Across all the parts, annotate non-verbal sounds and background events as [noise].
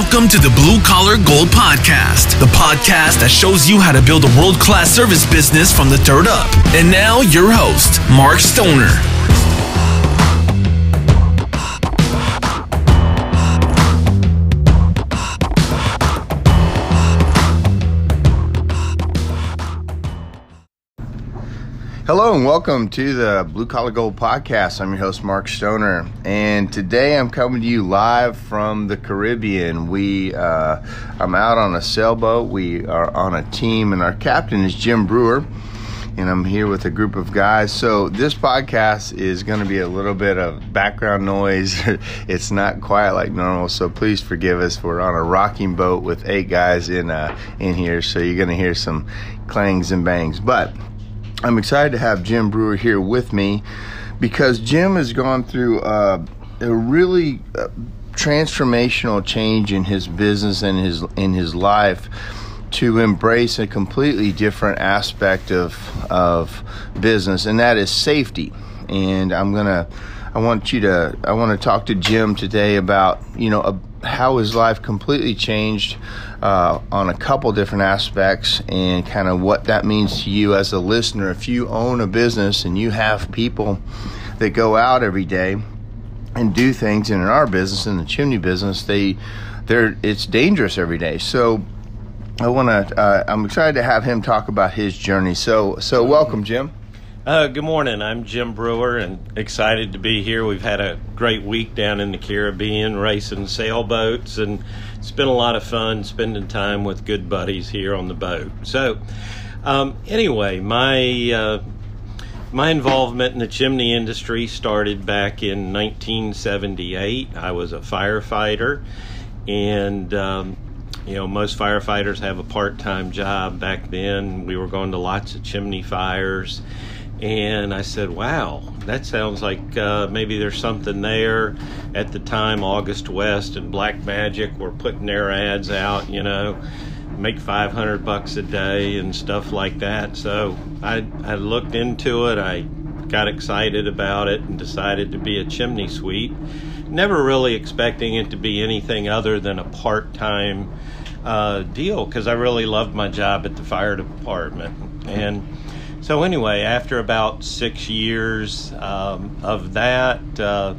Welcome to the Blue Collar Gold Podcast, the podcast that shows you how to build a world class service business from the dirt up. And now, your host, Mark Stoner. Hello and welcome to the Blue Collar Gold Podcast. I'm your host Mark Stoner, and today I'm coming to you live from the Caribbean. We, uh, I'm out on a sailboat. We are on a team, and our captain is Jim Brewer, and I'm here with a group of guys. So this podcast is going to be a little bit of background noise. [laughs] it's not quite like normal, so please forgive us. We're on a rocking boat with eight guys in uh, in here, so you're going to hear some clangs and bangs, but I'm excited to have Jim Brewer here with me because Jim has gone through uh, a really uh, transformational change in his business and his in his life to embrace a completely different aspect of of business, and that is safety. And I'm gonna, I want you to, I want to talk to Jim today about you know a, how his life completely changed uh, on a couple different aspects and kind of what that means to you as a listener. If you own a business and you have people that go out every day and do things, and in our business, in the chimney business, they they're it's dangerous every day. So I want to. Uh, I'm excited to have him talk about his journey. So so welcome, Jim. Uh, good morning. I'm Jim Brewer and excited to be here. We've had a great week down in the Caribbean racing sailboats, and it's been a lot of fun spending time with good buddies here on the boat. So, um, anyway, my uh, my involvement in the chimney industry started back in 1978. I was a firefighter, and um, you know, most firefighters have a part time job. Back then, we were going to lots of chimney fires and I said, "Wow, that sounds like uh, maybe there's something there." At the time, August West and Black Magic were putting their ads out, you know, make 500 bucks a day and stuff like that. So I I looked into it. I got excited about it and decided to be a chimney sweep. Never really expecting it to be anything other than a part-time uh, deal because I really loved my job at the fire department and so anyway, after about six years um, of that, uh,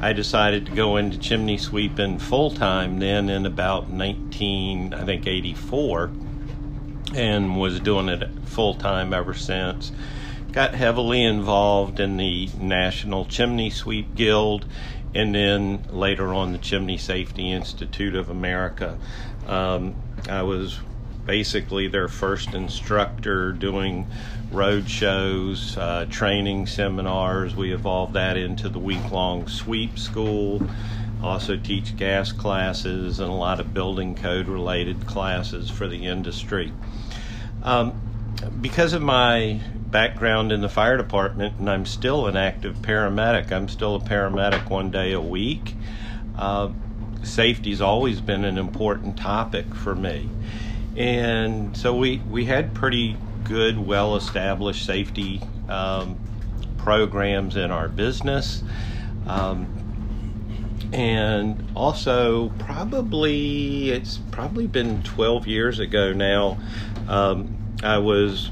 I decided to go into chimney sweeping full time. Then in about 19, I think 84, and was doing it full time ever since. Got heavily involved in the National Chimney Sweep Guild, and then later on the Chimney Safety Institute of America. Um, I was basically their first instructor doing road shows, uh, training seminars. We evolved that into the week long sweep school. Also, teach gas classes and a lot of building code related classes for the industry. Um, because of my background in the fire department, and I'm still an active paramedic, I'm still a paramedic one day a week. Uh, safety's always been an important topic for me and so we we had pretty good, well established safety um, programs in our business. Um, and also, probably it's probably been 12 years ago now. Um, I was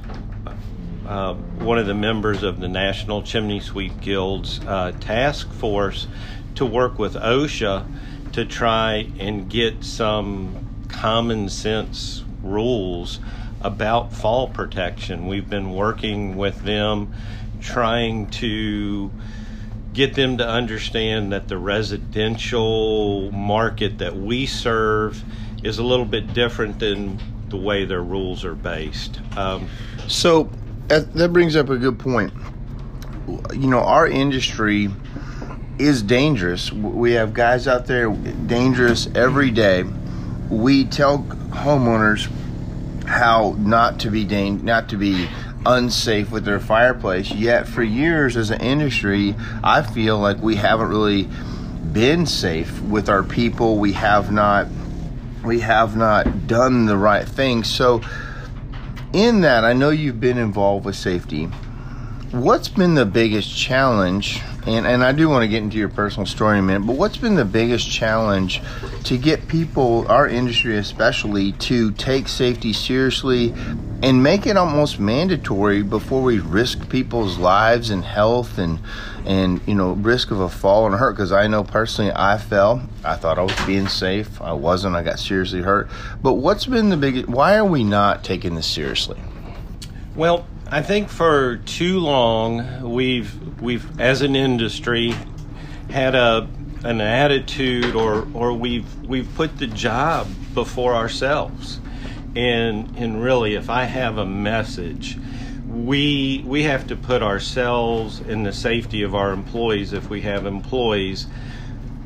uh, one of the members of the National Chimney Sweep Guild's uh, task force to work with OSHA to try and get some common sense rules about fall protection. We've been working with them trying to get them to understand that the residential market that we serve is a little bit different than the way their rules are based. Um, so that brings up a good point. You know, our industry is dangerous. We have guys out there dangerous every day. We tell homeowners how not to be dang- not to be unsafe with their fireplace. Yet for years as an industry, I feel like we haven't really been safe with our people. We have not we have not done the right thing. So in that, I know you've been involved with safety. What's been the biggest challenge and and I do want to get into your personal story in a minute. But what's been the biggest challenge to get people, our industry especially, to take safety seriously and make it almost mandatory before we risk people's lives and health and and you know risk of a fall and a hurt? Because I know personally, I fell. I thought I was being safe. I wasn't. I got seriously hurt. But what's been the biggest? Why are we not taking this seriously? Well, I think for too long we've we've as an industry had a an attitude or or we've we've put the job before ourselves. And and really if I have a message we we have to put ourselves and the safety of our employees if we have employees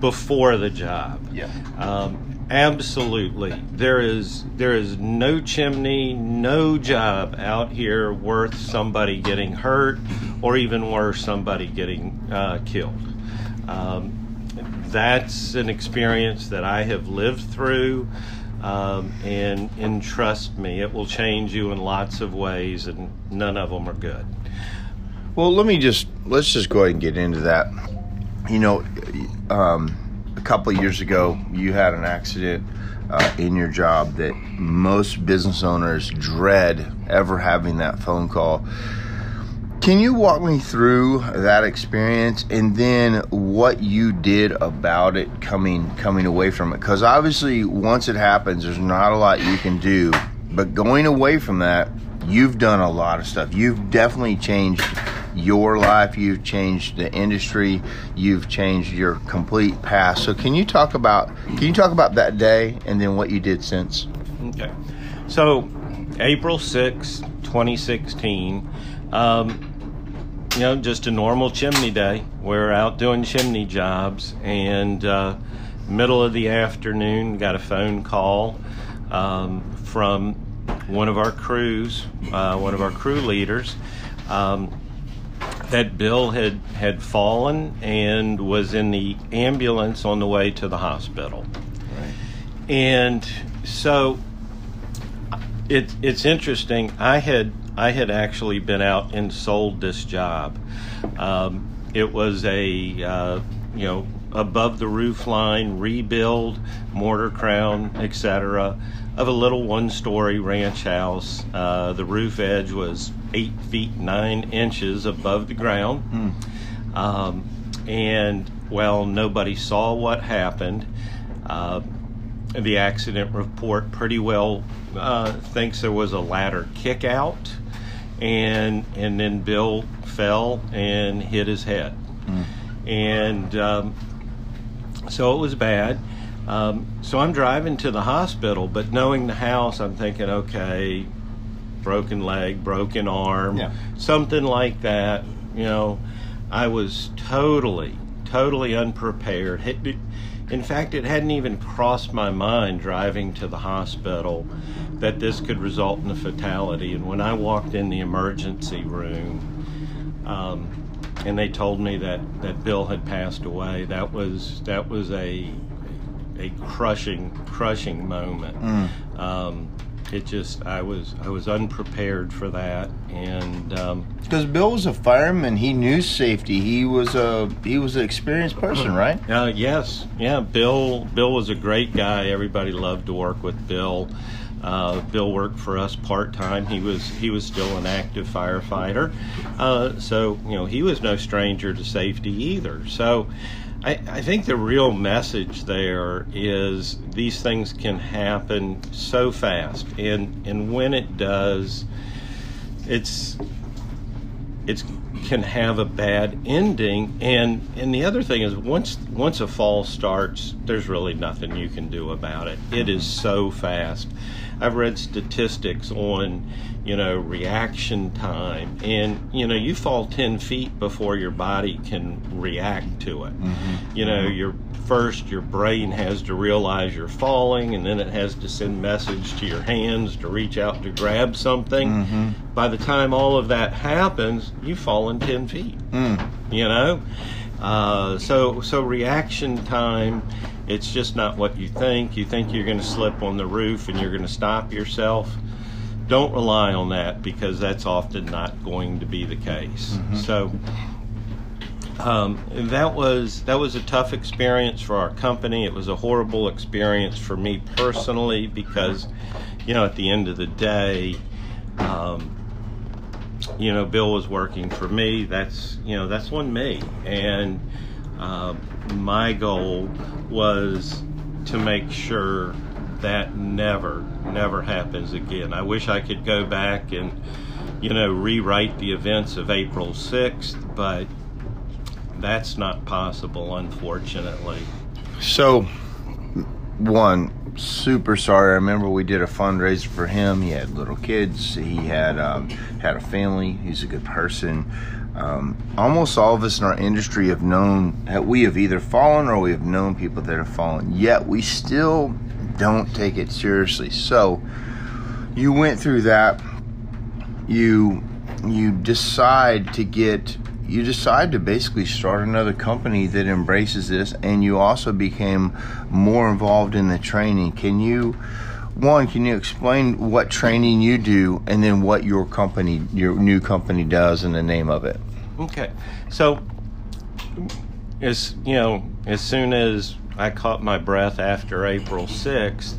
before the job. Yeah. Um, Absolutely. There is there is no chimney, no job out here worth somebody getting hurt, or even worse, somebody getting uh, killed. Um, that's an experience that I have lived through, um, and and trust me, it will change you in lots of ways, and none of them are good. Well, let me just let's just go ahead and get into that. You know, um, a couple years ago, you had an accident uh, in your job that most business owners dread ever having that phone call. Can you walk me through that experience and then what you did about it coming coming away from it? Because obviously, once it happens, there's not a lot you can do. But going away from that, you've done a lot of stuff. You've definitely changed your life, you've changed the industry, you've changed your complete past. So can you talk about can you talk about that day and then what you did since? Okay. So April 6, 2016, um, you know, just a normal chimney day. We're out doing chimney jobs, and uh, middle of the afternoon, got a phone call um, from one of our crews, uh, one of our crew leaders, um, that Bill had had fallen and was in the ambulance on the way to the hospital. Right. And so it, it's interesting. I had I had actually been out and sold this job. Um, it was a uh, you know above the roof line rebuild, mortar crown, etc. of a little one-story ranch house. Uh, the roof edge was eight feet nine inches above the ground, Mm. um, and well, nobody saw what happened. Uh, the accident report pretty well uh, thinks there was a ladder kick out, and and then Bill fell and hit his head, and um, so it was bad. Um, so I'm driving to the hospital, but knowing the house, I'm thinking, okay, broken leg, broken arm, Yeah. something like that. You know, I was totally, totally unprepared. It- In fact, it hadn't even crossed my mind driving to the hospital that this could result in a fatality. And when I walked in the emergency room, um, and they told me that, that Bill had passed away, that was that was a a crushing, crushing moment. Um, it just I was I was unprepared for that, and um, Because Bill was a fireman, he knew safety. He was a he was an experienced person, right? [clears throat] uh, yes, yeah, Bill Bill was a great guy. Everybody loved to work with Bill. Uh, Bill worked for us part time. He was he was still an active firefighter, uh, so you know he was no stranger to safety either. So. I, I think the real message there is these things can happen so fast, and and when it does, it's it can have a bad ending. And and the other thing is once once a fall starts there's really nothing you can do about it. It is so fast i've read statistics on you know reaction time and you know you fall 10 feet before your body can react to it. Mm-hmm. You know mm-hmm. your first your brain has to realize you're falling and then it has to send message to your hands to reach out to grab something. Mm-hmm. By the time all of that happens you've fallen 10 feet. Mm. You know? Uh, so so reaction time it's just not what you think. You think you're going to slip on the roof and you're going to stop yourself. Don't rely on that because that's often not going to be the case. So Um, that was that was a tough experience for our company. It was a horrible experience for me personally because, you know, at the end of the day, um, you know, Bill was working for me. That's you know that's on me, and uh, my goal was to make sure that never never happens again. I wish I could go back and you know rewrite the events of April 6th, but that's not possible, unfortunately. So, one, super sorry. I remember we did a fundraiser for him. He had little kids. He had um, had a family. He's a good person. Um, almost all of us in our industry have known that we have either fallen or we have known people that have fallen. Yet we still don't take it seriously. So you went through that. You you decide to get you decide to basically start another company that embraces this and you also became more involved in the training can you one can you explain what training you do and then what your company your new company does and the name of it? Okay. So as you know as soon as i caught my breath after april 6th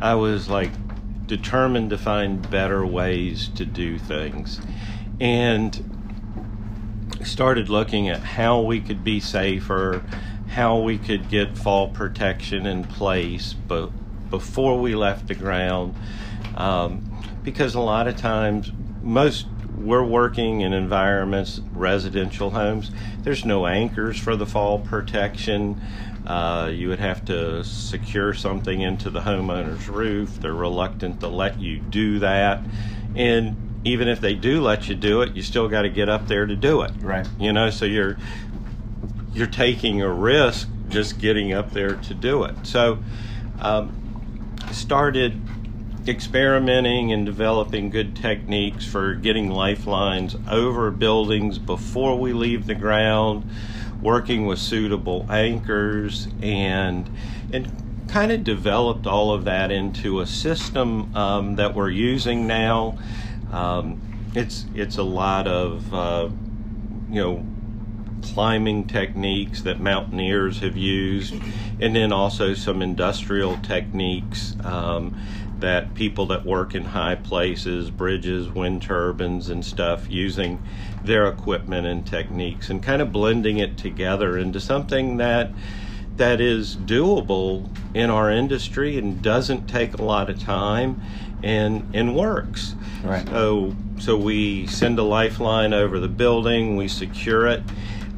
i was like determined to find better ways to do things and started looking at how we could be safer, how we could get fall protection in place, but before we left the ground, um, because a lot of times most we're working in environments, residential homes. There's no anchors for the fall protection. Uh, you would have to secure something into the homeowner's roof. They're reluctant to let you do that. And even if they do let you do it, you still got to get up there to do it. Right. You know, so you're you're taking a risk just getting up there to do it. So, um, started experimenting and developing good techniques for getting lifelines over buildings before we leave the ground, working with suitable anchors, and and kind of developed all of that into a system um, that we're using now. Um, it's it's a lot of uh, you know climbing techniques that mountaineers have used, and then also some industrial techniques um, that people that work in high places, bridges, wind turbines, and stuff, using their equipment and techniques, and kind of blending it together into something that that is doable in our industry and doesn't take a lot of time and and works. Right. So so we send a lifeline over the building, we secure it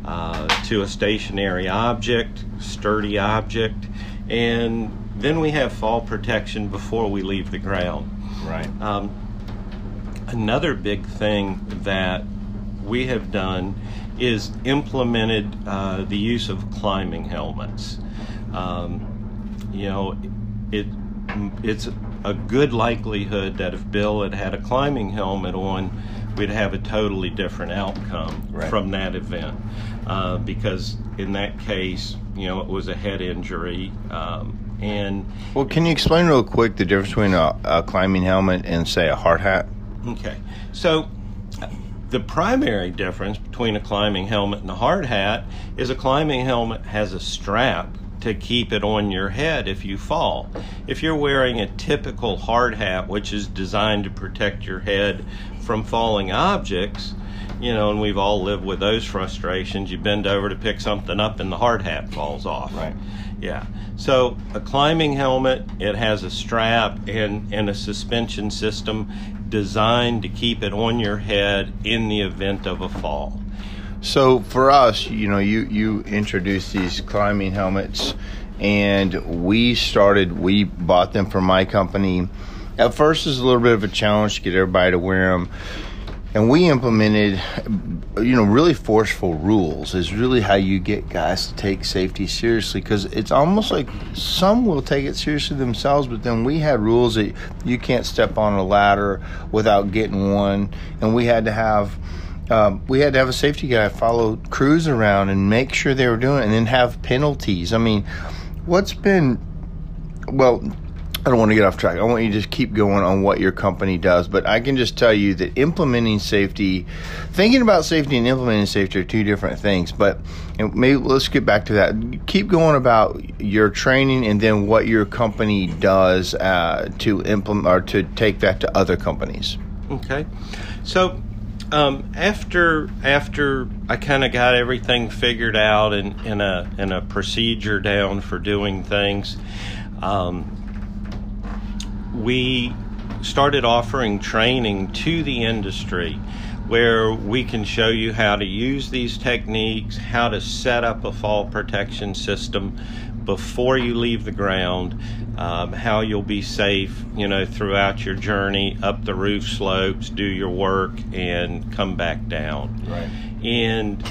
uh, to a stationary object, sturdy object, and then we have fall protection before we leave the ground. Right. Um, another big thing that we have done is implemented uh, the use of climbing helmets. Um, you know, it it's a good likelihood that if Bill had had a climbing helmet on, we'd have a totally different outcome right. from that event. Uh, because in that case, you know, it was a head injury. Um, and well, can you explain real quick the difference between a, a climbing helmet and, say, a hard hat? Okay. So the primary difference between a climbing helmet and a hard hat is a climbing helmet has a strap to keep it on your head if you fall. If you're wearing a typical hard hat, which is designed to protect your head from falling objects, you know, and we've all lived with those frustrations. You bend over to pick something up and the hard hat falls off. Right. Yeah. So a climbing helmet, it has a strap and, and a suspension system designed to keep it on your head in the event of a fall. So for us, you know, you you introduced these climbing helmets, and we started. We bought them from my company. At first, it was a little bit of a challenge to get everybody to wear them, and we implemented, you know, really forceful rules. Is really how you get guys to take safety seriously because it's almost like some will take it seriously themselves, but then we had rules that you can't step on a ladder without getting one, and we had to have um, we had to have a safety guy follow crews around and make sure they were doing it and then have penalties. I mean, what's been, well, I don't want to get off track. I want you to just keep going on what your company does. But I can just tell you that implementing safety, thinking about safety and implementing safety are two different things. But maybe let's get back to that. Keep going about your training and then what your company does uh, to implement or to take that to other companies. Okay. So um, after after I kind of got everything figured out and in, in a in a procedure down for doing things. Um, we started offering training to the industry where we can show you how to use these techniques, how to set up a fall protection system before you leave the ground, um, how you'll be safe, you know, throughout your journey up the roof slopes, do your work, and come back down. Right. And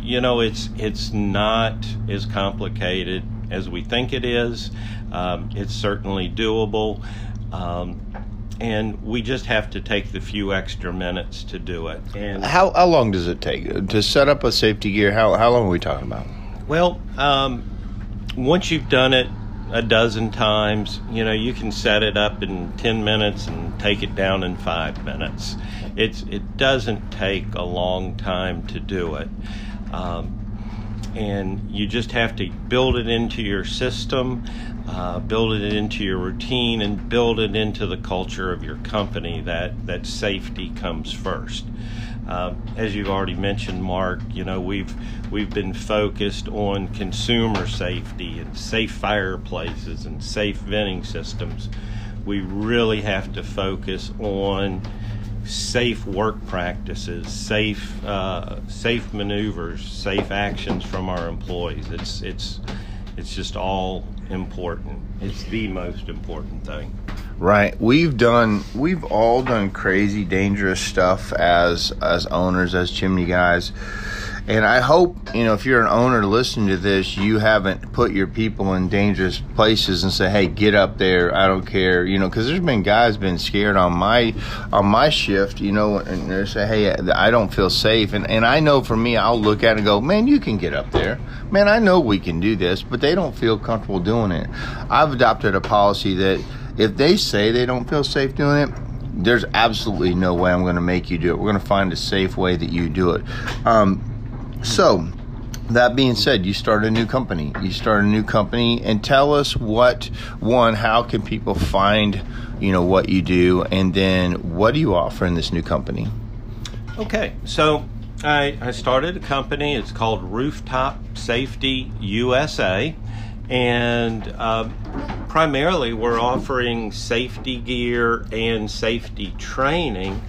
you know, it's it's not as complicated as we think it is. Um, it's certainly doable. Um, and we just have to take the few extra minutes to do it. And how how long does it take to set up a safety gear? How how long are we talking about? Well, um, once you've done it a dozen times, you know you can set it up in ten minutes and take it down in five minutes. It's it doesn't take a long time to do it. Um, and you just have to build it into your system, uh, build it into your routine, and build it into the culture of your company. That that safety comes first. Uh, as you've already mentioned, Mark, you know we've we've been focused on consumer safety and safe fireplaces and safe venting systems. We really have to focus on safe work practices, safe uh, safe maneuvers, safe actions from our employees. It's it's it's just all important. It's the most important thing. Right. We've done we've all done crazy dangerous stuff as as owners as chimney guys and I hope, you know, if you're an owner listening to this, you haven't put your people in dangerous places and say, "Hey, get up there. I don't care." You know, because there's been guys been scared on my on my shift, you know, and they say, "Hey, I don't feel safe." And and I know for me, I'll look at it and go, "Man, you can get up there. Man, I know we can do this," but they don't feel comfortable doing it. I've adopted a policy that if they say they don't feel safe doing it, there's absolutely no way I'm going to make you do it. We're going to find a safe way that you do it. Um, so, that being said, you start a new company. You start a new company and tell us what one, how can people find, you know, what you do, and then what do you offer in this new company? Okay, so I, I started a company. It's called Rooftop Safety USA, and uh, primarily we're offering safety gear and safety training.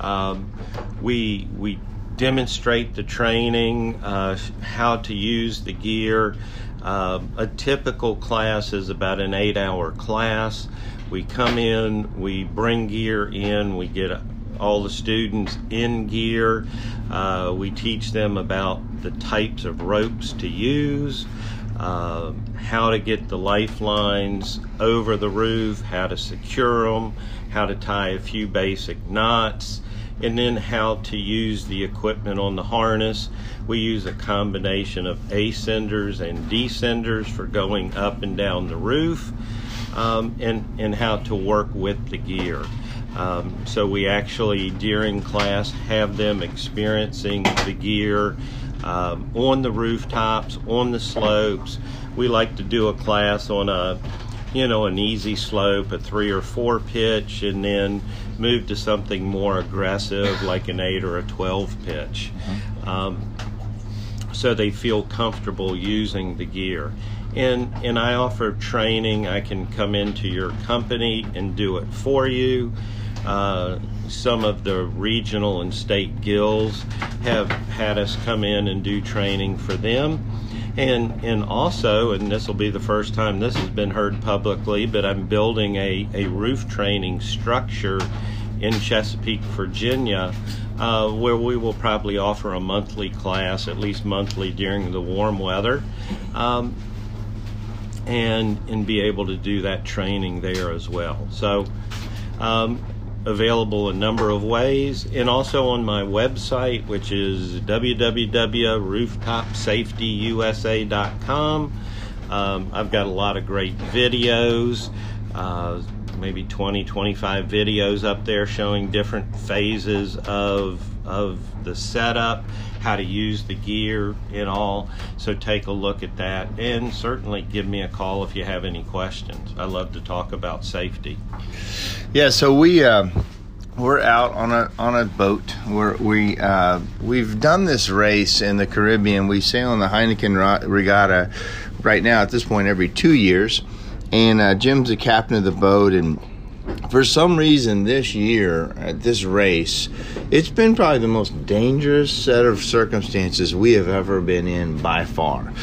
Um, we we demonstrate the training, uh, how to use the gear. Uh, a typical class is about an eight hour class. We come in, we bring gear in, we get all the students in gear. Uh, we teach them about the types of ropes to use, uh, how to get the lifelines over the roof, how to secure them, how to tie a few basic knots and then how to use the equipment on the harness. We use a combination of ascenders and descenders for going up and down the roof, um, and, and how to work with the gear. Um, so we actually, during class, have them experiencing the gear um, on the rooftops, on the slopes. We like to do a class on a you know, an easy slope, a three or four pitch, and then move to something more aggressive like an eight or a 12 pitch. Mm-hmm. Um, so they feel comfortable using the gear. And, and I offer training. I can come into your company and do it for you. Uh, some of the regional and state guilds have had us come in and do training for them and and also, and this will be the first time this has been heard publicly, but I'm building a, a roof training structure in Chesapeake, Virginia, uh, where we will probably offer a monthly class, at least monthly during the warm weather, um, and and be able to do that training there as well. So. Um, available a number of ways and also on my website which is www.rooftopsafetyusa.com um, i've got a lot of great videos uh, maybe 20, 25 videos up there showing different phases of of the setup, how to use the gear and all. So take a look at that, and certainly give me a call if you have any questions. I love to talk about safety. Yeah, so we. Uh we're out on a on a boat. We're, we uh, we've done this race in the Caribbean. We sail on the Heineken Regatta right now at this point every two years, and uh, Jim's the captain of the boat. And for some reason, this year at this race, it's been probably the most dangerous set of circumstances we have ever been in by far.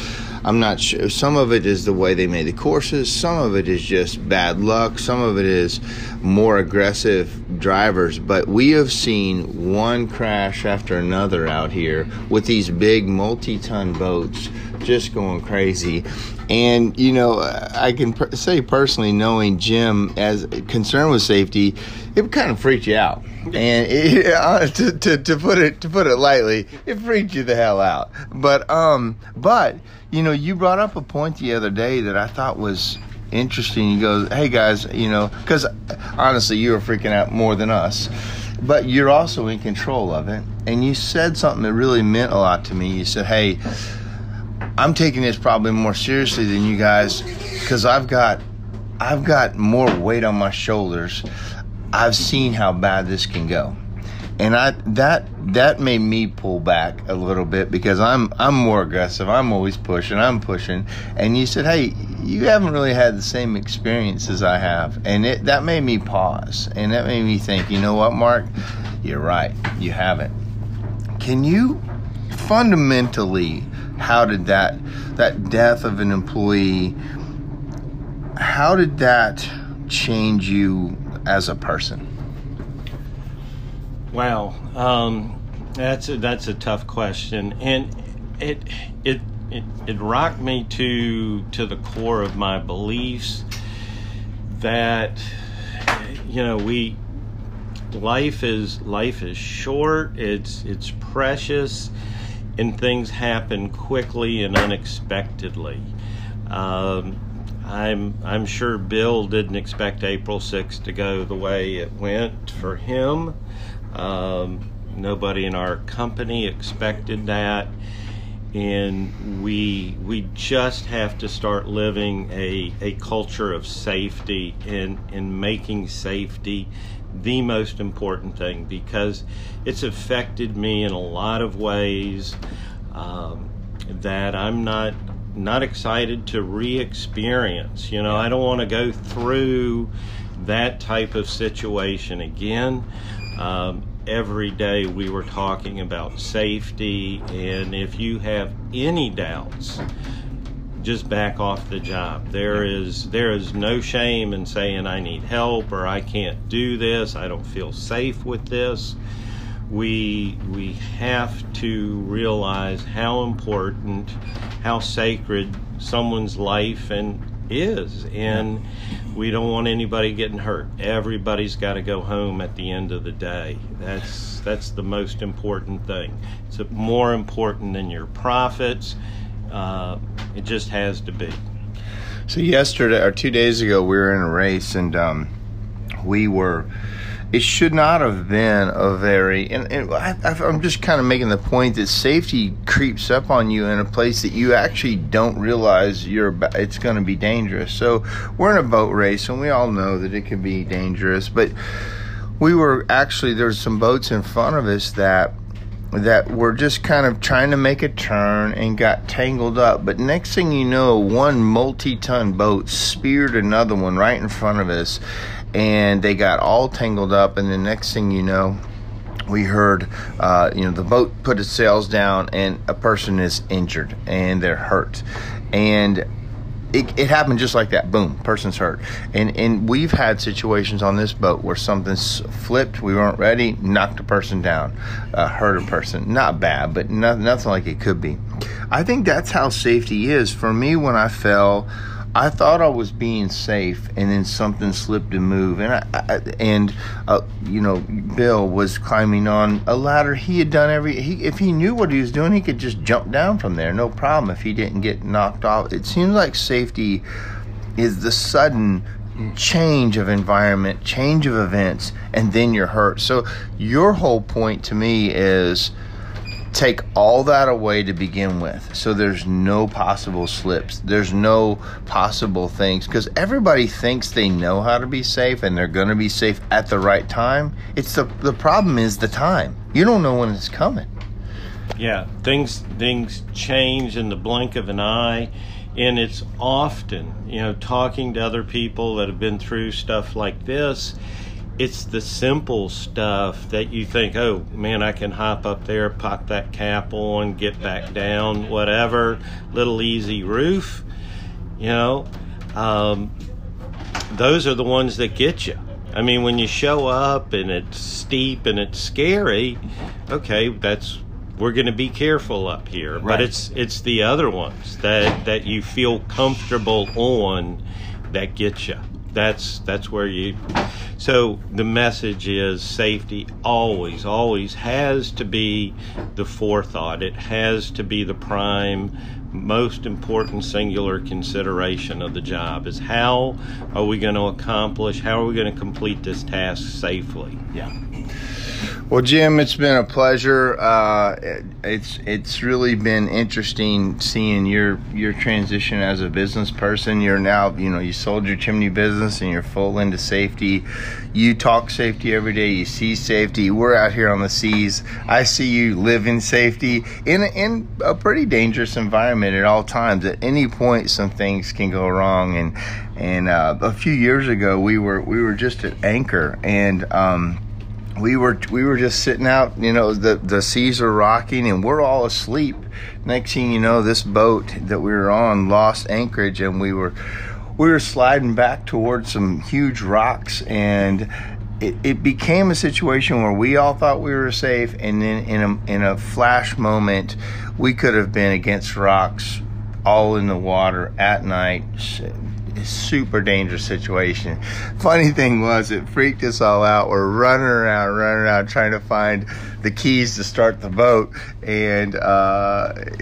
I'm not sure. Some of it is the way they made the courses. Some of it is just bad luck. Some of it is more aggressive drivers. But we have seen one crash after another out here with these big multi ton boats just going crazy. And, you know, I can per- say personally, knowing Jim as concerned with safety, it kind of freaked you out. And it, [laughs] uh, to, to, to put it to put it lightly, it freaked you the hell out. But um, but you know, you brought up a point the other day that I thought was interesting. You go, hey guys, you know, because honestly, you were freaking out more than us, but you're also in control of it. And you said something that really meant a lot to me. You said, hey, I'm taking this probably more seriously than you guys because I've got I've got more weight on my shoulders. I've seen how bad this can go and I that that made me pull back a little bit because I'm I'm more aggressive. I'm always pushing. I'm pushing. And you said, "Hey, you haven't really had the same experience as I have," and it that made me pause, and that made me think. You know what, Mark? You're right. You haven't. Can you fundamentally? How did that that death of an employee? How did that change you as a person? Wow, um, that's a, that's a tough question, and it it it it rocked me to to the core of my beliefs that you know we life is life is short it's it's precious and things happen quickly and unexpectedly um, I'm I'm sure Bill didn't expect April 6th to go the way it went for him. Um, nobody in our company expected that, and we we just have to start living a, a culture of safety and and making safety the most important thing because it's affected me in a lot of ways um, that I'm not not excited to re-experience. You know, I don't want to go through that type of situation again. Um, every day we were talking about safety, and if you have any doubts, just back off the job. There is there is no shame in saying I need help or I can't do this. I don't feel safe with this. We we have to realize how important, how sacred someone's life and is, and we don't want anybody getting hurt. Everybody's got to go home at the end of the day. That's that's the most important thing. It's more important than your profits. Uh, it just has to be. So yesterday or two days ago, we were in a race, and um, we were it should not have been a very and, and I, am just kind of making the point that safety creeps up on you in a place that you actually don't realize you're it's going to be dangerous so we're in a boat race and we all know that it can be dangerous but we were actually there's some boats in front of us that that were just kind of trying to make a turn and got tangled up. But next thing you know, one multi ton boat speared another one right in front of us and they got all tangled up. And the next thing you know, we heard, uh, you know, the boat put its sails down, and a person is injured and they're hurt, and it, it, happened just like that. Boom, person's hurt. And and we've had situations on this boat where something's flipped. We weren't ready, knocked a person down, uh, hurt a person. Not bad, but not, nothing like it could be. I think that's how safety is. For me, when I fell I thought I was being safe, and then something slipped and moved, and I, I and uh, you know, Bill was climbing on a ladder. He had done every. He, if he knew what he was doing, he could just jump down from there, no problem. If he didn't get knocked off, it seems like safety is the sudden change of environment, change of events, and then you're hurt. So your whole point to me is take all that away to begin with. So there's no possible slips. There's no possible things because everybody thinks they know how to be safe and they're going to be safe at the right time. It's the the problem is the time. You don't know when it's coming. Yeah, things things change in the blink of an eye and it's often, you know, talking to other people that have been through stuff like this it's the simple stuff that you think, oh man, I can hop up there, pop that cap on, get back down, whatever, little easy roof, you know. Um, those are the ones that get you. I mean, when you show up and it's steep and it's scary, okay, that's we're going to be careful up here. Right. But it's it's the other ones that that you feel comfortable on that get you. That's that's where you so the message is safety always, always has to be the forethought. It has to be the prime, most important singular consideration of the job is how are we going to accomplish, how are we going to complete this task safely? Yeah. Well, Jim, it's been a pleasure. Uh, it's it's really been interesting seeing your your transition as a business person. You're now, you know, you sold your chimney business and you're full into safety. You talk safety every day. You see safety. We're out here on the seas. I see you live in safety in a, in a pretty dangerous environment at all times. At any point, some things can go wrong. And and uh, a few years ago, we were we were just at anchor and. Um, we were we were just sitting out you know the the seas are rocking and we're all asleep. Next thing you know this boat that we were on lost anchorage and we were we were sliding back towards some huge rocks and it, it became a situation where we all thought we were safe and then in a, in a flash moment we could have been against rocks all in the water at night super dangerous situation. Funny thing was, it freaked us all out. We're running around, running around, trying to find the keys to start the boat, and uh, [laughs]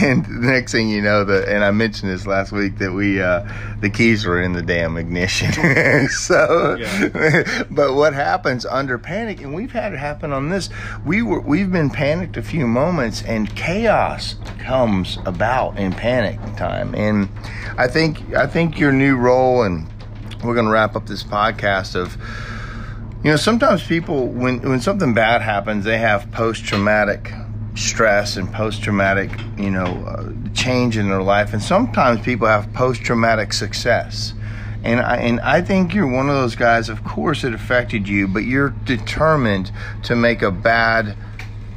and the next thing you know, the and I mentioned this last week that we uh, the keys were in the damn ignition. [laughs] so, yeah. [laughs] but what happens under panic, and we've had it happen on this. We were we've been panicked a few moments, and chaos comes about in panic time, and I think I think your new role, and we're going to wrap up this podcast of you know, sometimes people, when, when something bad happens, they have post traumatic stress and post traumatic, you know, uh, change in their life. And sometimes people have post traumatic success. And I, and I think you're one of those guys, of course, it affected you, but you're determined to make a bad,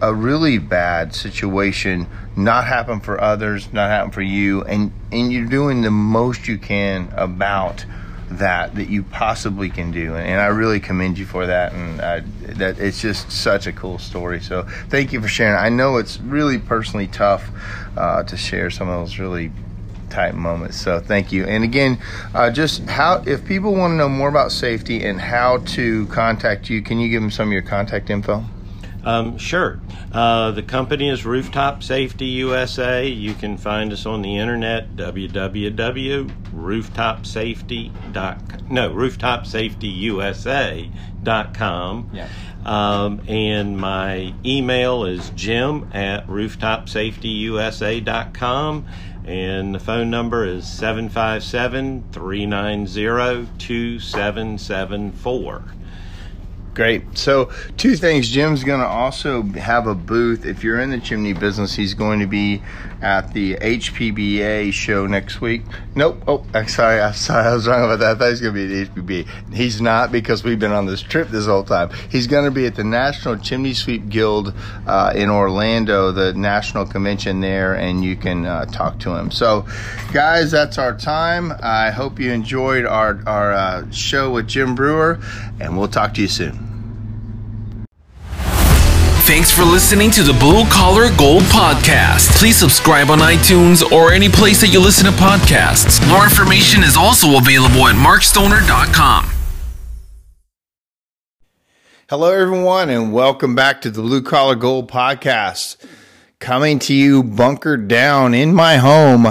a really bad situation not happen for others, not happen for you. And, and you're doing the most you can about that that you possibly can do and, and I really commend you for that and I, that it's just such a cool story so thank you for sharing. I know it's really personally tough uh, to share some of those really tight moments so thank you. And again uh, just how if people want to know more about safety and how to contact you can you give them some of your contact info um, sure. Uh, the company is Rooftop Safety USA. You can find us on the internet www.rooftopsafety.com. No, rooftopsafetyusa.com. Yeah. Um, and my email is jim at rooftopsafetyusa.com. And the phone number is 757 390 2774. Great. So, two things. Jim's going to also have a booth. If you're in the chimney business, he's going to be at the HPBA show next week. Nope. Oh, [laughs] I'm sorry. I'm sorry. I was wrong about that. I thought he was going to be at the HPBA. He's not because we've been on this trip this whole time. He's going to be at the National Chimney Sweep Guild uh, in Orlando, the national convention there, and you can uh, talk to him. So, guys, that's our time. I hope you enjoyed our, our uh, show with Jim Brewer, and we'll talk to you soon. Thanks for listening to the Blue Collar Gold Podcast. Please subscribe on iTunes or any place that you listen to podcasts. More information is also available at markstoner.com. Hello, everyone, and welcome back to the Blue Collar Gold Podcast. Coming to you bunkered down in my home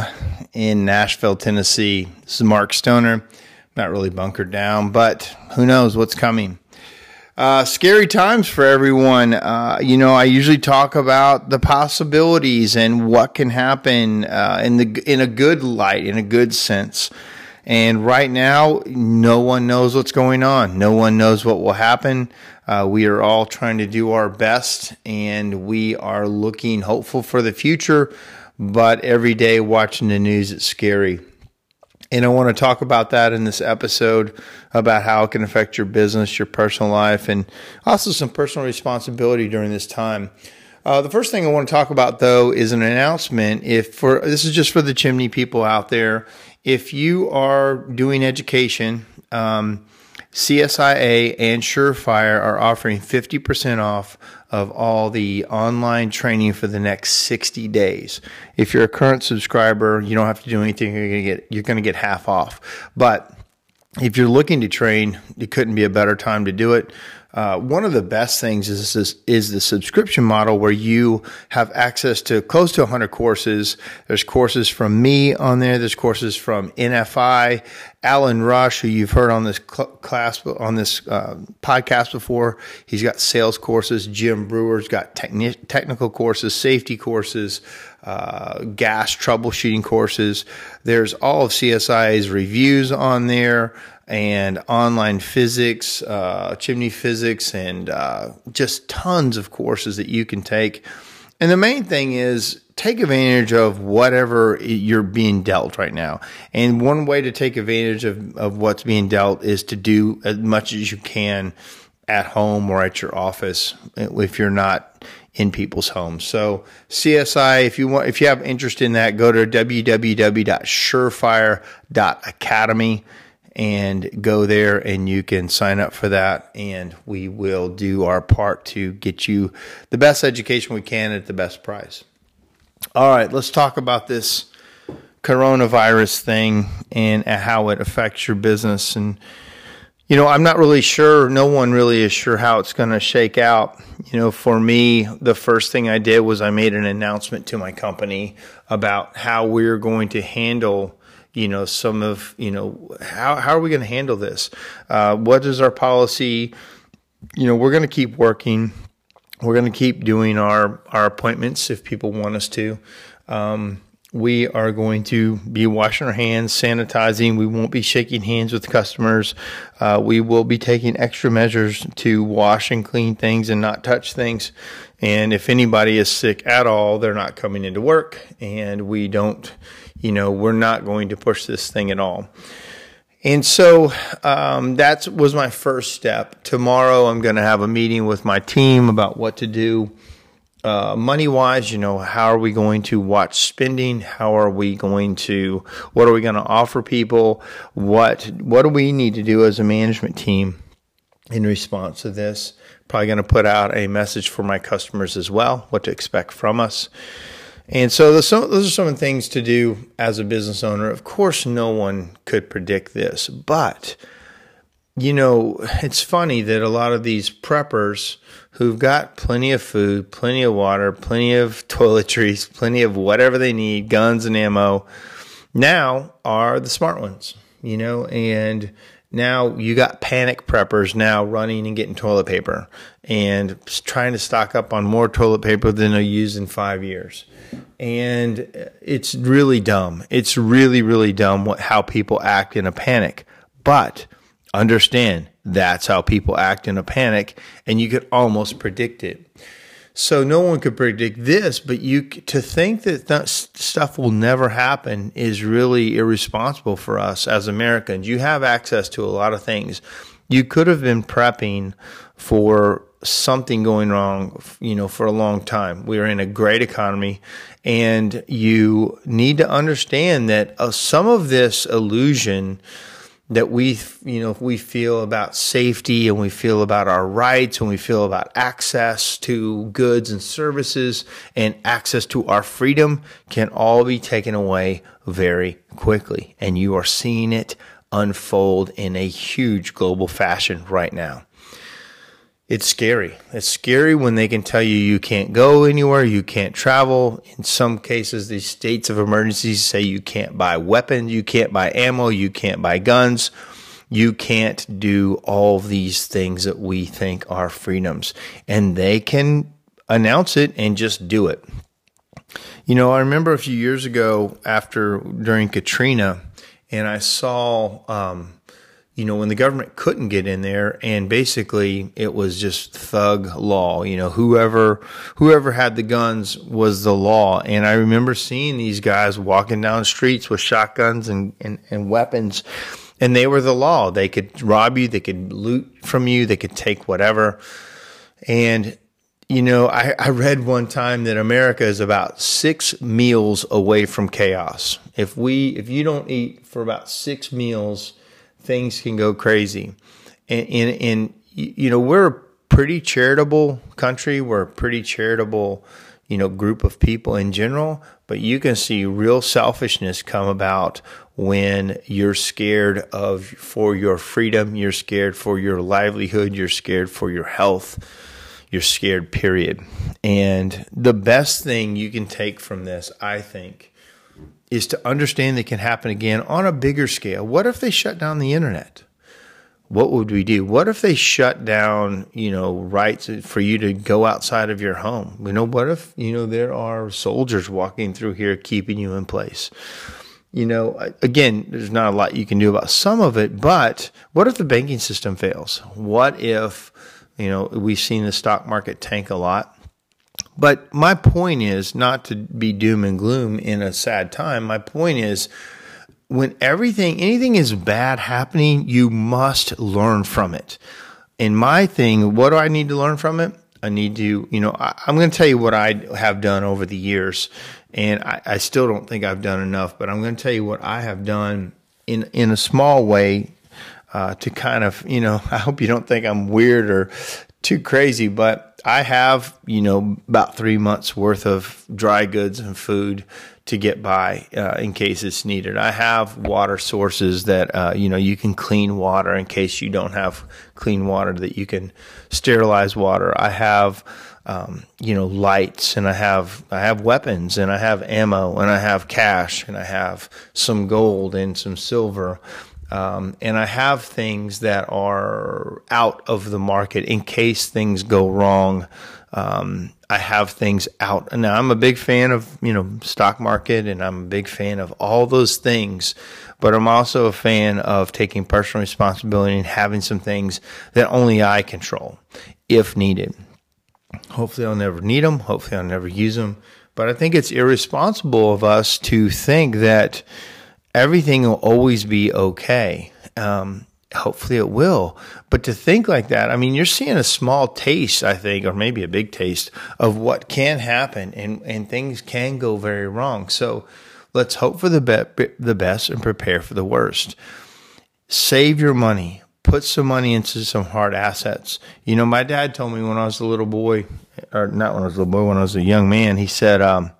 in Nashville, Tennessee. This is Mark Stoner not really bunkered down, but who knows what's coming. Uh, scary times for everyone. Uh, you know, I usually talk about the possibilities and what can happen uh, in the in a good light, in a good sense. And right now, no one knows what's going on. No one knows what will happen. Uh, we are all trying to do our best, and we are looking hopeful for the future. But every day, watching the news, it's scary. And I want to talk about that in this episode about how it can affect your business, your personal life, and also some personal responsibility during this time. Uh, the first thing I want to talk about, though, is an announcement. If for this is just for the chimney people out there, if you are doing education, um, CSIA and Surefire are offering 50% off of all the online training for the next 60 days. If you're a current subscriber, you don't have to do anything. You're going to get you're going to get half off. But if you're looking to train, it couldn't be a better time to do it. Uh, one of the best things is this, is the subscription model where you have access to close to 100 courses. There's courses from me on there. There's courses from NFI, Alan Rush, who you've heard on this cl- class on this uh, podcast before. He's got sales courses. Jim Brewer's got techni- technical courses, safety courses, uh, gas troubleshooting courses. There's all of CSI's reviews on there and online physics, uh, chimney physics, and uh, just tons of courses that you can take. And the main thing is take advantage of whatever you're being dealt right now. And one way to take advantage of, of what's being dealt is to do as much as you can at home or at your office if you're not in people's homes. So CSI, if you want, if you have interest in that, go to www.surefire.academy and go there and you can sign up for that and we will do our part to get you the best education we can at the best price. All right, let's talk about this coronavirus thing and how it affects your business and you know, I'm not really sure. No one really is sure how it's going to shake out. You know, for me, the first thing I did was I made an announcement to my company about how we're going to handle you know some of you know how how are we going to handle this? Uh, what is our policy? You know, we're going to keep working. We're going to keep doing our our appointments if people want us to. Um, we are going to be washing our hands, sanitizing. We won't be shaking hands with customers. Uh, we will be taking extra measures to wash and clean things and not touch things. And if anybody is sick at all, they're not coming into work, and we don't you know, we're not going to push this thing at all. And so um, that was my first step. Tomorrow, I'm going to have a meeting with my team about what to do. Uh, money wise, you know, how are we going to watch spending? How are we going to, what are we going to offer people? What, what do we need to do as a management team in response to this? Probably going to put out a message for my customers as well, what to expect from us. And so those, those are some of the things to do as a business owner. Of course, no one could predict this, but you know, it's funny that a lot of these preppers who've got plenty of food, plenty of water, plenty of [laughs] toiletries, plenty of whatever they need, guns and ammo, now are the smart ones, you know, and now you got panic preppers now running and getting toilet paper and trying to stock up on more toilet paper than they'll use in five years. And uh, it's really dumb. It's really, really dumb what, how people act in a panic. But understand that's how people act in a panic, and you could almost predict it. So no one could predict this, but you to think that stuff will never happen is really irresponsible for us as Americans. You have access to a lot of things. You could have been prepping for something going wrong, you know, for a long time. We are in a great economy, and you need to understand that uh, some of this illusion that we you know we feel about safety and we feel about our rights and we feel about access to goods and services and access to our freedom can all be taken away very quickly. And you are seeing it unfold in a huge global fashion right now it's scary. It's scary when they can tell you you can't go anywhere, you can't travel. In some cases, these states of emergencies say you can't buy weapons, you can't buy ammo, you can't buy guns. you can't do all these things that we think are freedoms. And they can announce it and just do it. You know, I remember a few years ago after during Katrina, and I saw, um, you know, when the government couldn't get in there, and basically it was just thug law. You know, whoever whoever had the guns was the law. And I remember seeing these guys walking down streets with shotguns and, and, and weapons, and they were the law. They could rob you, they could loot from you, they could take whatever. And you know, I, I read one time that America is about six meals away from chaos. If we, if you don't eat for about six meals, things can go crazy. And, and, and you know, we're a pretty charitable country. We're a pretty charitable, you know, group of people in general. But you can see real selfishness come about when you're scared of for your freedom, you're scared for your livelihood, you're scared for your health you're scared, period. And the best thing you can take from this, I think, is to understand that can happen again on a bigger scale. What if they shut down the internet? What would we do? What if they shut down, you know, rights for you to go outside of your home? You know, what if, you know, there are soldiers walking through here keeping you in place? You know, again, there's not a lot you can do about some of it, but what if the banking system fails? What if you know, we've seen the stock market tank a lot. But my point is not to be doom and gloom in a sad time. My point is when everything, anything is bad happening, you must learn from it. And my thing, what do I need to learn from it? I need to, you know, I, am going to tell you what I have done over the years. And I, I still don't think I've done enough, but I'm going to tell you what I have done in, in a small way uh, to kind of, you know, [laughs] I hope you don't think I'm weird or too crazy, but I have, you know, about three months worth of dry goods and food to get by uh, in case it's needed. I have water sources that, uh, you know, you can clean water in case you don't have clean water that you can sterilize water. I have, um, you know, lights and I have, I have weapons and I have ammo and I have cash and I have some gold and some silver um, and I have things that are out of the market in case things go wrong. Um, I have things out. Now I'm a big fan of, you know, stock market and I'm a big fan of all those things, but I'm also a fan of taking personal responsibility and having some things that only I control if needed. Hopefully I'll never need them. Hopefully I'll never use them. But I think it's irresponsible of us to think that, everything will always be okay. Um, hopefully it will. But to think like that, I mean, you're seeing a small taste, I think, or maybe a big taste of what can happen and, and things can go very wrong. So let's hope for the, be- the best and prepare for the worst. Save your money. Put some money into some hard assets. You know, my dad told me when I was a little boy, or not when I was a little boy, when I was a young man, he said, um,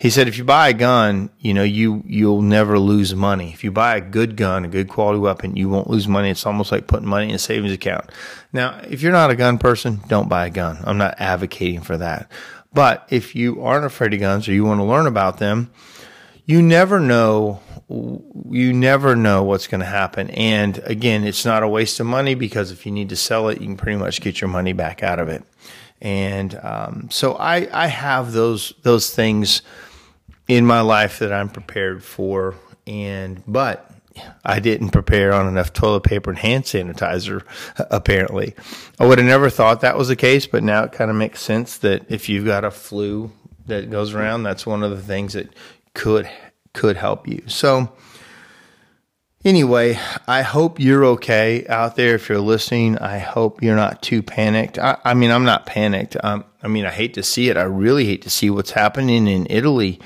he said if you buy a gun, you know, you you'll never lose money. If you buy a good gun, a good quality weapon, you won't lose money. It's almost like putting money in a savings account. Now, if you're not a gun person, don't buy a gun. I'm not advocating for that. But if you aren't afraid of guns or you want to learn about them, you never know you never know what's going to happen. And again, it's not a waste of money because if you need to sell it, you can pretty much get your money back out of it. And um, so I, I have those those things in my life that I'm prepared for. And, but I didn't prepare on enough toilet paper and hand sanitizer, [laughs] apparently. I would have never thought that was the case, but now it kind of makes sense that if you've got a flu that goes around, that's one of the things that could, could help you. So, anyway, I hope you're okay out there. If you're listening, I hope you're not too panicked. I, I mean, I'm not panicked. Um, I mean, I hate to see it. I really hate to see what's happening in Italy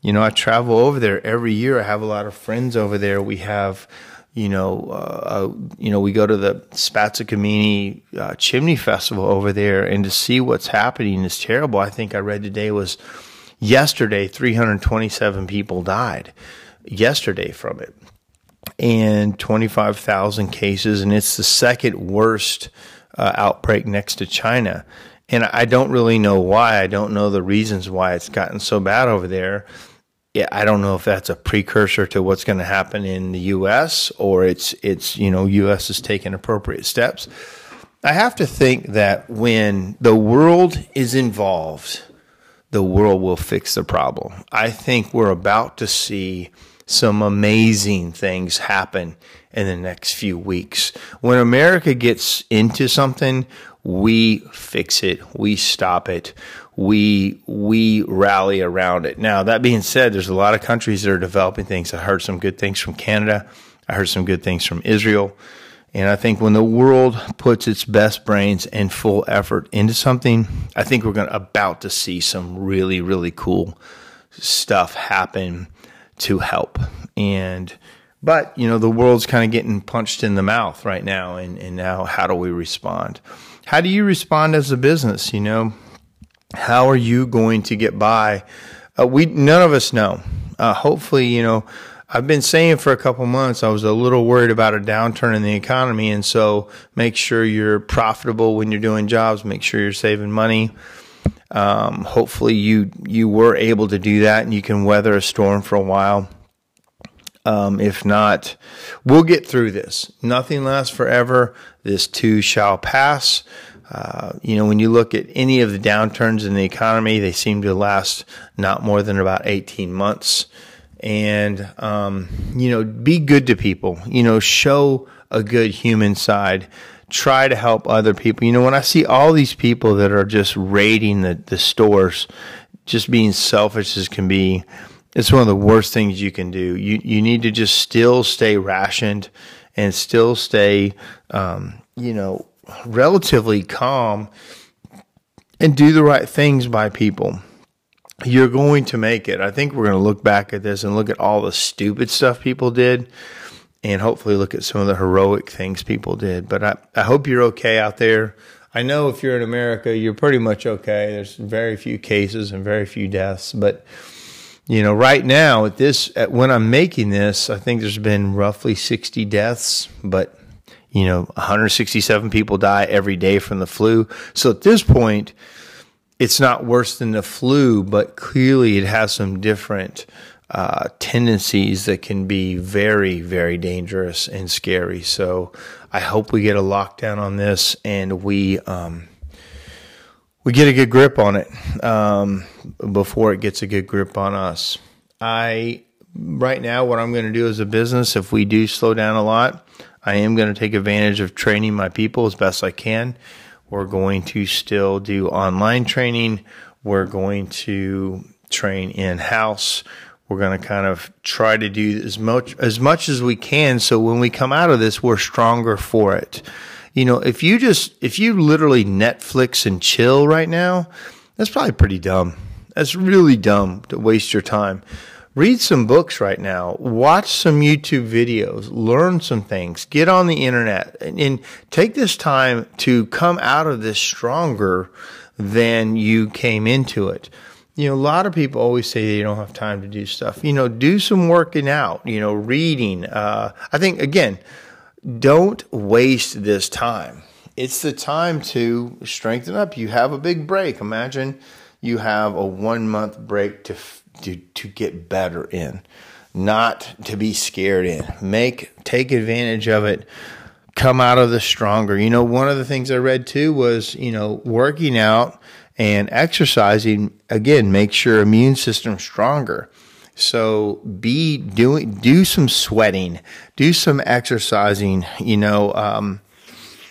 you know, I travel over there every year. I have a lot of friends over there. We have, you know, uh, uh, you know, we go to the Spazzacamini uh, Chimney Festival over there, and to see what's happening is terrible. I think I read today was yesterday 327 people died yesterday from it, and 25,000 cases, and it's the second worst uh, outbreak next to China. And I don't really know why. I don't know the reasons why it's gotten so bad over there yeah, I don't know if that's a precursor to what's going to happen in the U.S. or it's it's you know U.S. is taking appropriate steps. I have to think that when the world is involved, the world will fix the problem. I think we're about to see some amazing things happen in the next few weeks. When America gets into something, we fix it, we stop it, we we rally around it. Now, that being said, there's a lot of countries that are developing things. I heard some good things from Canada. I heard some good things from Israel. And I think when the world puts its best brains and full effort into something, I think we're going to about to see some really really cool stuff happen to help. And but you know the world's kind of getting punched in the mouth right now, and and now how do we respond? How do you respond as a business? You know, how are you going to get by? Uh, we none of us know. Uh, hopefully, you know. I've been saying for a couple months I was a little worried about a downturn in the economy, and so make sure you're profitable when you're doing jobs. Make sure you're saving money. Um, hopefully, you you were able to do that, and you can weather a storm for a while. Um, if not, we'll get through this. Nothing lasts forever. This too shall pass. Uh, you know, when you look at any of the downturns in the economy, they seem to last not more than about 18 months. And, um, you know, be good to people, you know, show a good human side. Try to help other people. You know, when I see all these people that are just raiding the, the stores, just being selfish as can be, it's one of the worst things you can do. You you need to just still stay rationed and still stay, um, you know, relatively calm and do the right things by people. You're going to make it. I think we're going to look back at this and look at all the stupid stuff people did and hopefully look at some of the heroic things people did. But I, I hope you're okay out there. I know if you're in America, you're pretty much okay. There's very few cases and very few deaths, but you know, right now at this, at when I'm making this, I think there's been roughly 60 deaths, but you know, 167 people die every day from the flu. So at this point, it's not worse than the flu, but clearly it has some different uh, tendencies that can be very, very dangerous and scary. So I hope we get a lockdown on this and we, um, we get a good grip on it um, before it gets a good grip on us. I right now what I'm going to do as a business if we do slow down a lot, I am going to take advantage of training my people as best I can. We're going to still do online training. We're going to train in house. We're going to kind of try to do as much as much as we can so when we come out of this we're stronger for it you know, if you just, if you literally Netflix and chill right now, that's probably pretty dumb. That's really dumb to waste your time. Read some books right now. Watch some YouTube videos. Learn some things. Get on the internet and, and take this time to come out of this stronger than you came into it you know, a lot of people always say they don't have time to do stuff. You know, do some working out, you know, reading. Uh, I think, again, don't waste this time. It's the time to strengthen up. You have a big break. Imagine you have a one month break to, to, to get better in, not to be scared in. Make, take advantage of it. Come out of this stronger. You know, one of the things I read too was, you know, working out and exercising again makes your immune system stronger. So be doing, do some sweating, do some exercising, you know, um,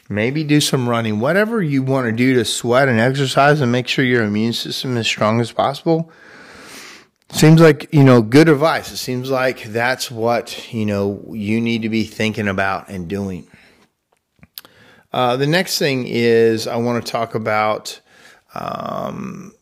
maybe do some running, whatever you want to do to sweat and exercise and make sure your immune system is strong as possible. Seems like, you know, good advice. It seems like that's what, you know, you need to be thinking about and doing. Uh, the next thing is I want to talk about um,